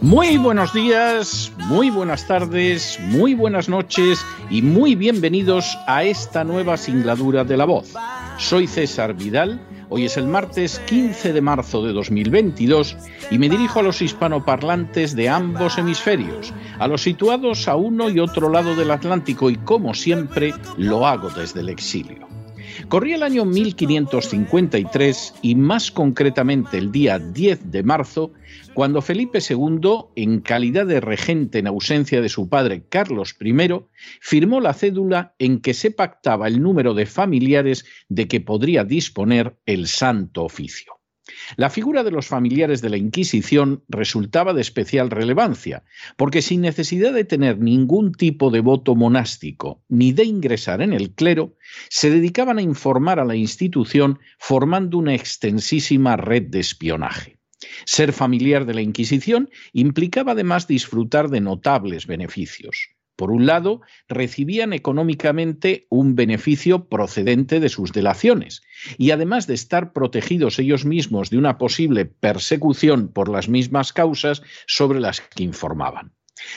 Muy buenos días, muy buenas tardes, muy buenas noches y muy bienvenidos a esta nueva singladura de la voz. Soy César Vidal, hoy es el martes 15 de marzo de 2022 y me dirijo a los hispanoparlantes de ambos hemisferios, a los situados a uno y otro lado del Atlántico y como siempre lo hago desde el exilio. Corría el año 1553 y más concretamente el día 10 de marzo, cuando Felipe II, en calidad de regente en ausencia de su padre Carlos I, firmó la cédula en que se pactaba el número de familiares de que podría disponer el Santo Oficio. La figura de los familiares de la Inquisición resultaba de especial relevancia, porque sin necesidad de tener ningún tipo de voto monástico ni de ingresar en el clero, se dedicaban a informar a la institución formando una extensísima red de espionaje. Ser familiar de la Inquisición implicaba además disfrutar de notables beneficios. Por un lado, recibían económicamente un beneficio procedente de sus delaciones, y además de estar protegidos ellos mismos de una posible persecución por las mismas causas sobre las que informaban.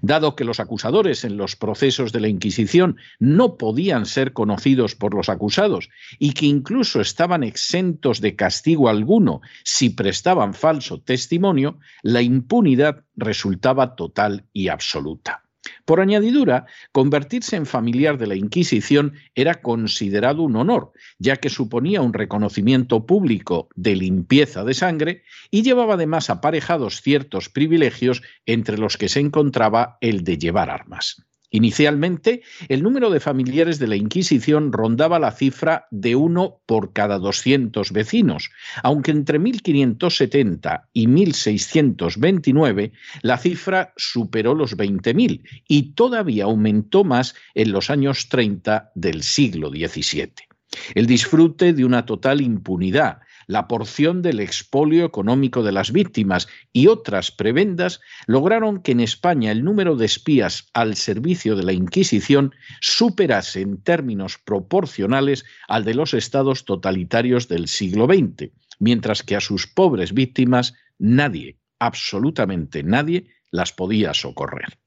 Dado que los acusadores en los procesos de la Inquisición no podían ser conocidos por los acusados y que incluso estaban exentos de castigo alguno si prestaban falso testimonio, la impunidad resultaba total y absoluta. Por añadidura, convertirse en familiar de la Inquisición era considerado un honor, ya que suponía un reconocimiento público de limpieza de sangre y llevaba además aparejados ciertos privilegios entre los que se encontraba el de llevar armas. Inicialmente, el número de familiares de la Inquisición rondaba la cifra de uno por cada 200 vecinos, aunque entre 1570 y 1629 la cifra superó los 20.000 y todavía aumentó más en los años 30 del siglo XVII. El disfrute de una total impunidad, la porción del expolio económico de las víctimas y otras prebendas lograron que en España el número de espías al servicio de la Inquisición superase en términos proporcionales al de los estados totalitarios del siglo XX, mientras que a sus pobres víctimas nadie, absolutamente nadie, las podía socorrer.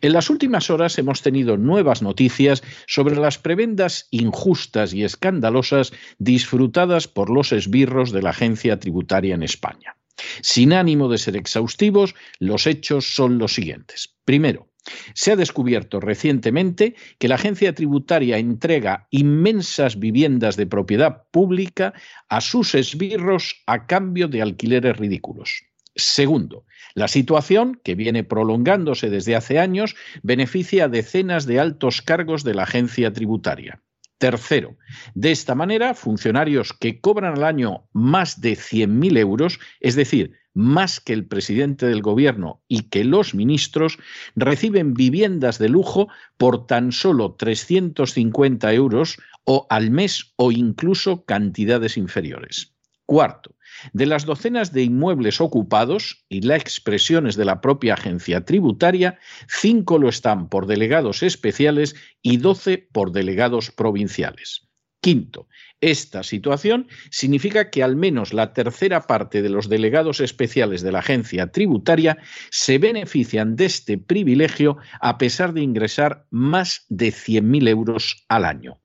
En las últimas horas hemos tenido nuevas noticias sobre las prebendas injustas y escandalosas disfrutadas por los esbirros de la agencia tributaria en España. Sin ánimo de ser exhaustivos, los hechos son los siguientes. Primero, se ha descubierto recientemente que la agencia tributaria entrega inmensas viviendas de propiedad pública a sus esbirros a cambio de alquileres ridículos. Segundo, la situación, que viene prolongándose desde hace años, beneficia a decenas de altos cargos de la agencia tributaria. Tercero, de esta manera, funcionarios que cobran al año más de 100.000 euros, es decir, más que el presidente del gobierno y que los ministros, reciben viviendas de lujo por tan solo 350 euros o al mes o incluso cantidades inferiores. Cuarto, de las docenas de inmuebles ocupados, y la expresión es de la propia agencia tributaria, cinco lo están por delegados especiales y doce por delegados provinciales. Quinto, esta situación significa que al menos la tercera parte de los delegados especiales de la agencia tributaria se benefician de este privilegio a pesar de ingresar más de 100.000 euros al año.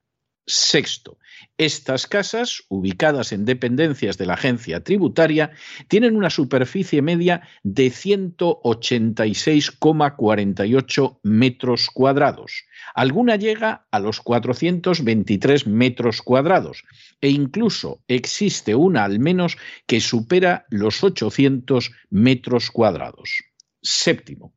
Sexto, estas casas, ubicadas en dependencias de la agencia tributaria, tienen una superficie media de 186,48 metros cuadrados. Alguna llega a los 423 metros cuadrados e incluso existe una al menos que supera los 800 metros cuadrados. Séptimo,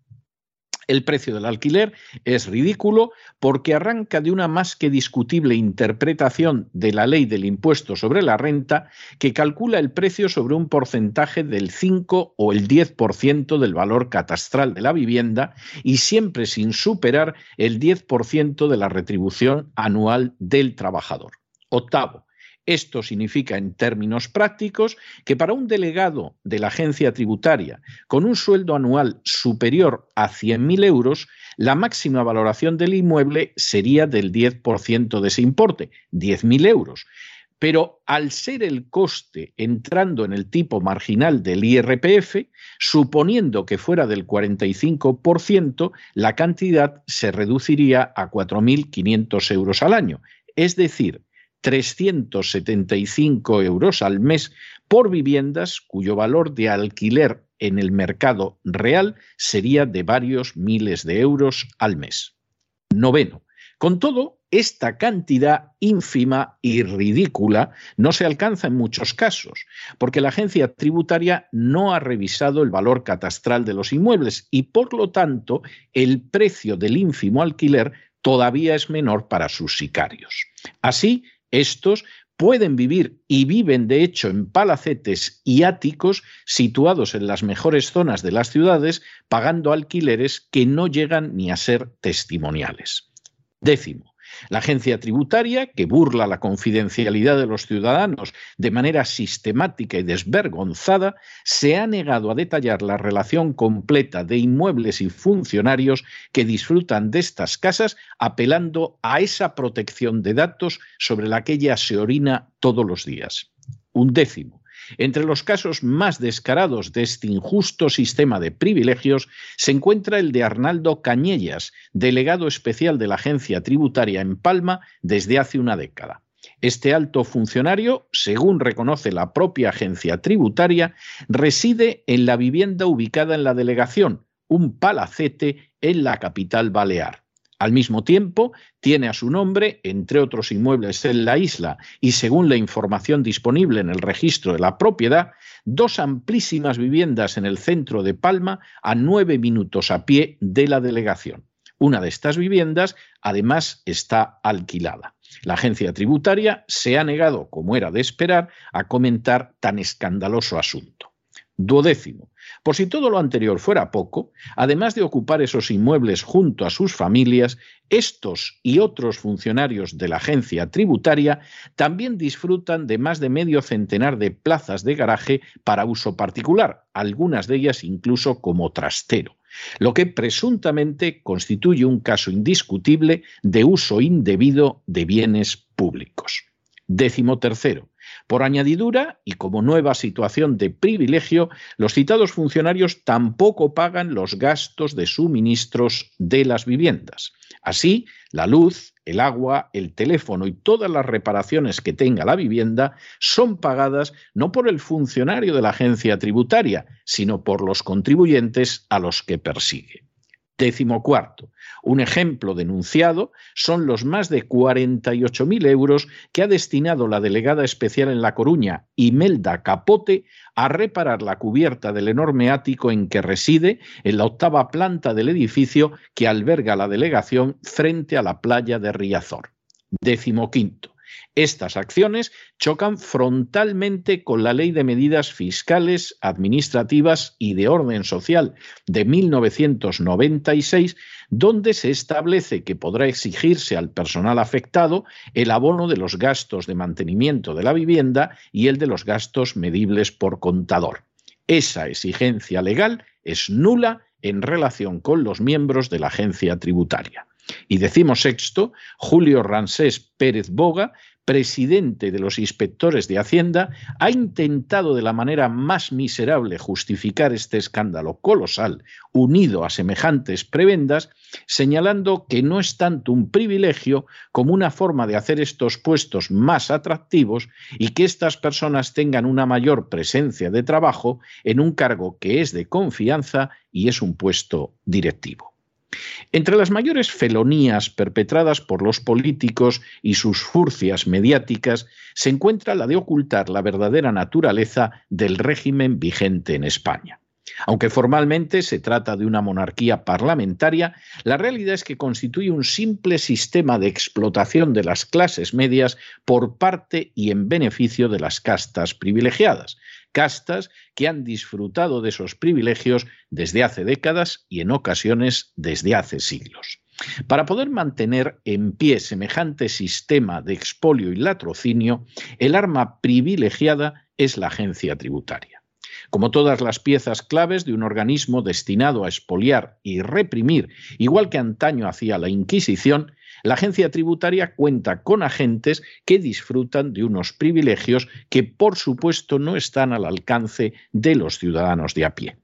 el precio del alquiler es ridículo porque arranca de una más que discutible interpretación de la ley del impuesto sobre la renta que calcula el precio sobre un porcentaje del 5 o el 10% del valor catastral de la vivienda y siempre sin superar el 10% de la retribución anual del trabajador. Octavo, esto significa, en términos prácticos, que para un delegado de la agencia tributaria con un sueldo anual superior a 100.000 euros, la máxima valoración del inmueble sería del 10% de ese importe, 10.000 euros. Pero al ser el coste entrando en el tipo marginal del IRPF, suponiendo que fuera del 45%, la cantidad se reduciría a 4.500 euros al año. Es decir, 375 euros al mes por viviendas cuyo valor de alquiler en el mercado real sería de varios miles de euros al mes. Noveno. Con todo, esta cantidad ínfima y ridícula no se alcanza en muchos casos, porque la agencia tributaria no ha revisado el valor catastral de los inmuebles y, por lo tanto, el precio del ínfimo alquiler todavía es menor para sus sicarios. Así, estos pueden vivir y viven de hecho en palacetes y áticos situados en las mejores zonas de las ciudades, pagando alquileres que no llegan ni a ser testimoniales. Décimo, la agencia tributaria, que burla la confidencialidad de los ciudadanos de manera sistemática y desvergonzada, se ha negado a detallar la relación completa de inmuebles y funcionarios que disfrutan de estas casas, apelando a esa protección de datos sobre la que ella se orina todos los días. Un décimo. Entre los casos más descarados de este injusto sistema de privilegios se encuentra el de Arnaldo Cañellas, delegado especial de la agencia tributaria en Palma desde hace una década. Este alto funcionario, según reconoce la propia agencia tributaria, reside en la vivienda ubicada en la delegación, un palacete en la capital balear. Al mismo tiempo, tiene a su nombre, entre otros inmuebles en la isla, y según la información disponible en el registro de la propiedad, dos amplísimas viviendas en el centro de Palma a nueve minutos a pie de la delegación. Una de estas viviendas, además, está alquilada. La agencia tributaria se ha negado, como era de esperar, a comentar tan escandaloso asunto. Duodécimo. Por si todo lo anterior fuera poco, además de ocupar esos inmuebles junto a sus familias, estos y otros funcionarios de la agencia tributaria también disfrutan de más de medio centenar de plazas de garaje para uso particular, algunas de ellas incluso como trastero, lo que presuntamente constituye un caso indiscutible de uso indebido de bienes públicos. Décimo tercero. Por añadidura, y como nueva situación de privilegio, los citados funcionarios tampoco pagan los gastos de suministros de las viviendas. Así, la luz, el agua, el teléfono y todas las reparaciones que tenga la vivienda son pagadas no por el funcionario de la agencia tributaria, sino por los contribuyentes a los que persigue. Décimo cuarto. Un ejemplo denunciado son los más de 48.000 euros que ha destinado la delegada especial en La Coruña, Imelda Capote, a reparar la cubierta del enorme ático en que reside en la octava planta del edificio que alberga la delegación frente a la playa de Riazor. Décimo quinto. Estas acciones chocan frontalmente con la Ley de Medidas Fiscales, Administrativas y de Orden Social de 1996, donde se establece que podrá exigirse al personal afectado el abono de los gastos de mantenimiento de la vivienda y el de los gastos medibles por contador. Esa exigencia legal es nula en relación con los miembros de la agencia tributaria. Y decimos sexto, Julio Ransés Pérez Boga, presidente de los inspectores de Hacienda, ha intentado de la manera más miserable justificar este escándalo colosal unido a semejantes prebendas, señalando que no es tanto un privilegio como una forma de hacer estos puestos más atractivos y que estas personas tengan una mayor presencia de trabajo en un cargo que es de confianza y es un puesto directivo. Entre las mayores felonías perpetradas por los políticos y sus furcias mediáticas se encuentra la de ocultar la verdadera naturaleza del régimen vigente en España. Aunque formalmente se trata de una monarquía parlamentaria, la realidad es que constituye un simple sistema de explotación de las clases medias por parte y en beneficio de las castas privilegiadas, castas que han disfrutado de esos privilegios desde hace décadas y en ocasiones desde hace siglos. Para poder mantener en pie semejante sistema de expolio y latrocinio, el arma privilegiada es la agencia tributaria. Como todas las piezas claves de un organismo destinado a expoliar y reprimir, igual que antaño hacía la Inquisición, la agencia tributaria cuenta con agentes que disfrutan de unos privilegios que, por supuesto, no están al alcance de los ciudadanos de a pie.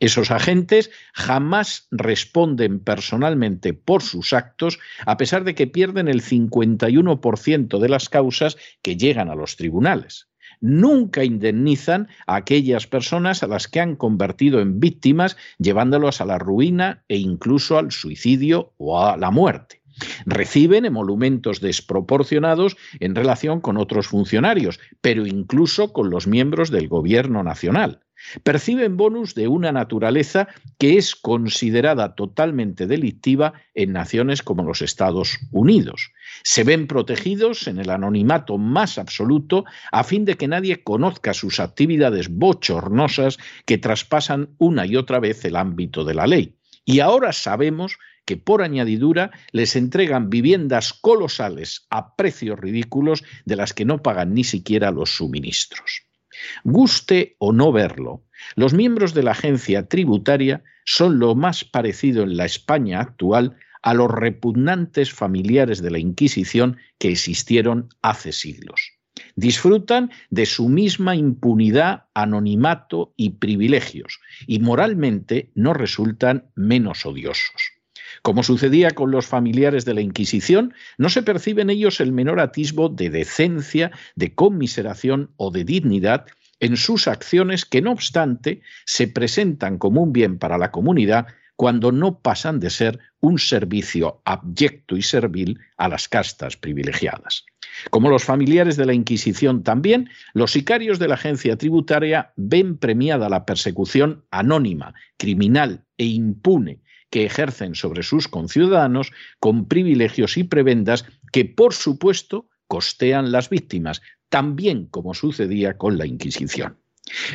Esos agentes jamás responden personalmente por sus actos, a pesar de que pierden el 51% de las causas que llegan a los tribunales nunca indemnizan a aquellas personas a las que han convertido en víctimas, llevándolas a la ruina e incluso al suicidio o a la muerte. Reciben emolumentos desproporcionados en relación con otros funcionarios, pero incluso con los miembros del Gobierno Nacional. Perciben bonus de una naturaleza que es considerada totalmente delictiva en naciones como los Estados Unidos. Se ven protegidos en el anonimato más absoluto a fin de que nadie conozca sus actividades bochornosas que traspasan una y otra vez el ámbito de la ley. Y ahora sabemos que por añadidura les entregan viviendas colosales a precios ridículos de las que no pagan ni siquiera los suministros. Guste o no verlo, los miembros de la agencia tributaria son lo más parecido en la España actual a los repugnantes familiares de la Inquisición que existieron hace siglos. Disfrutan de su misma impunidad, anonimato y privilegios, y moralmente no resultan menos odiosos. Como sucedía con los familiares de la Inquisición, no se percibe en ellos el menor atisbo de decencia, de conmiseración o de dignidad en sus acciones que, no obstante, se presentan como un bien para la comunidad cuando no pasan de ser un servicio abyecto y servil a las castas privilegiadas. Como los familiares de la Inquisición también, los sicarios de la agencia tributaria ven premiada la persecución anónima, criminal e impune que ejercen sobre sus conciudadanos con privilegios y prebendas que, por supuesto, costean las víctimas, también como sucedía con la Inquisición.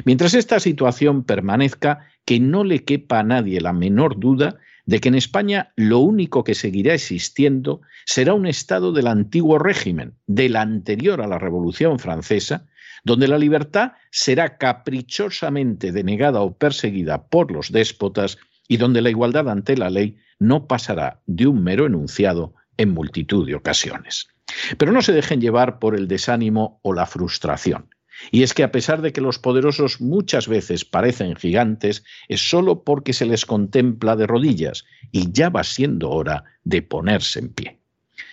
Mientras esta situación permanezca, que no le quepa a nadie la menor duda de que en España lo único que seguirá existiendo será un Estado del antiguo régimen, del anterior a la Revolución Francesa, donde la libertad será caprichosamente denegada o perseguida por los déspotas y donde la igualdad ante la ley no pasará de un mero enunciado en multitud de ocasiones. Pero no se dejen llevar por el desánimo o la frustración. Y es que a pesar de que los poderosos muchas veces parecen gigantes, es solo porque se les contempla de rodillas y ya va siendo hora de ponerse en pie.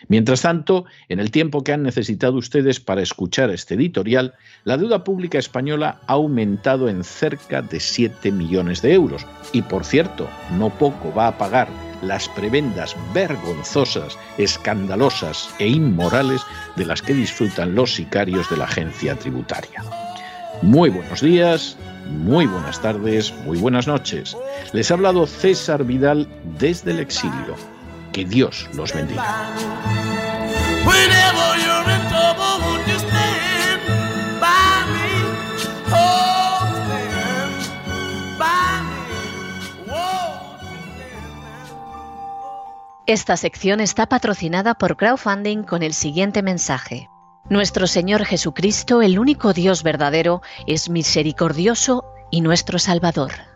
Mientras tanto, en el tiempo que han necesitado ustedes para escuchar este editorial, la deuda pública española ha aumentado en cerca de 7 millones de euros. Y por cierto, no poco va a pagar las prebendas vergonzosas, escandalosas e inmorales de las que disfrutan los sicarios de la agencia tributaria. Muy buenos días, muy buenas tardes, muy buenas noches. Les ha hablado César Vidal desde el exilio. Que Dios los bendiga. Esta sección está patrocinada por crowdfunding con el siguiente mensaje. Nuestro Señor Jesucristo, el único Dios verdadero, es misericordioso y nuestro Salvador.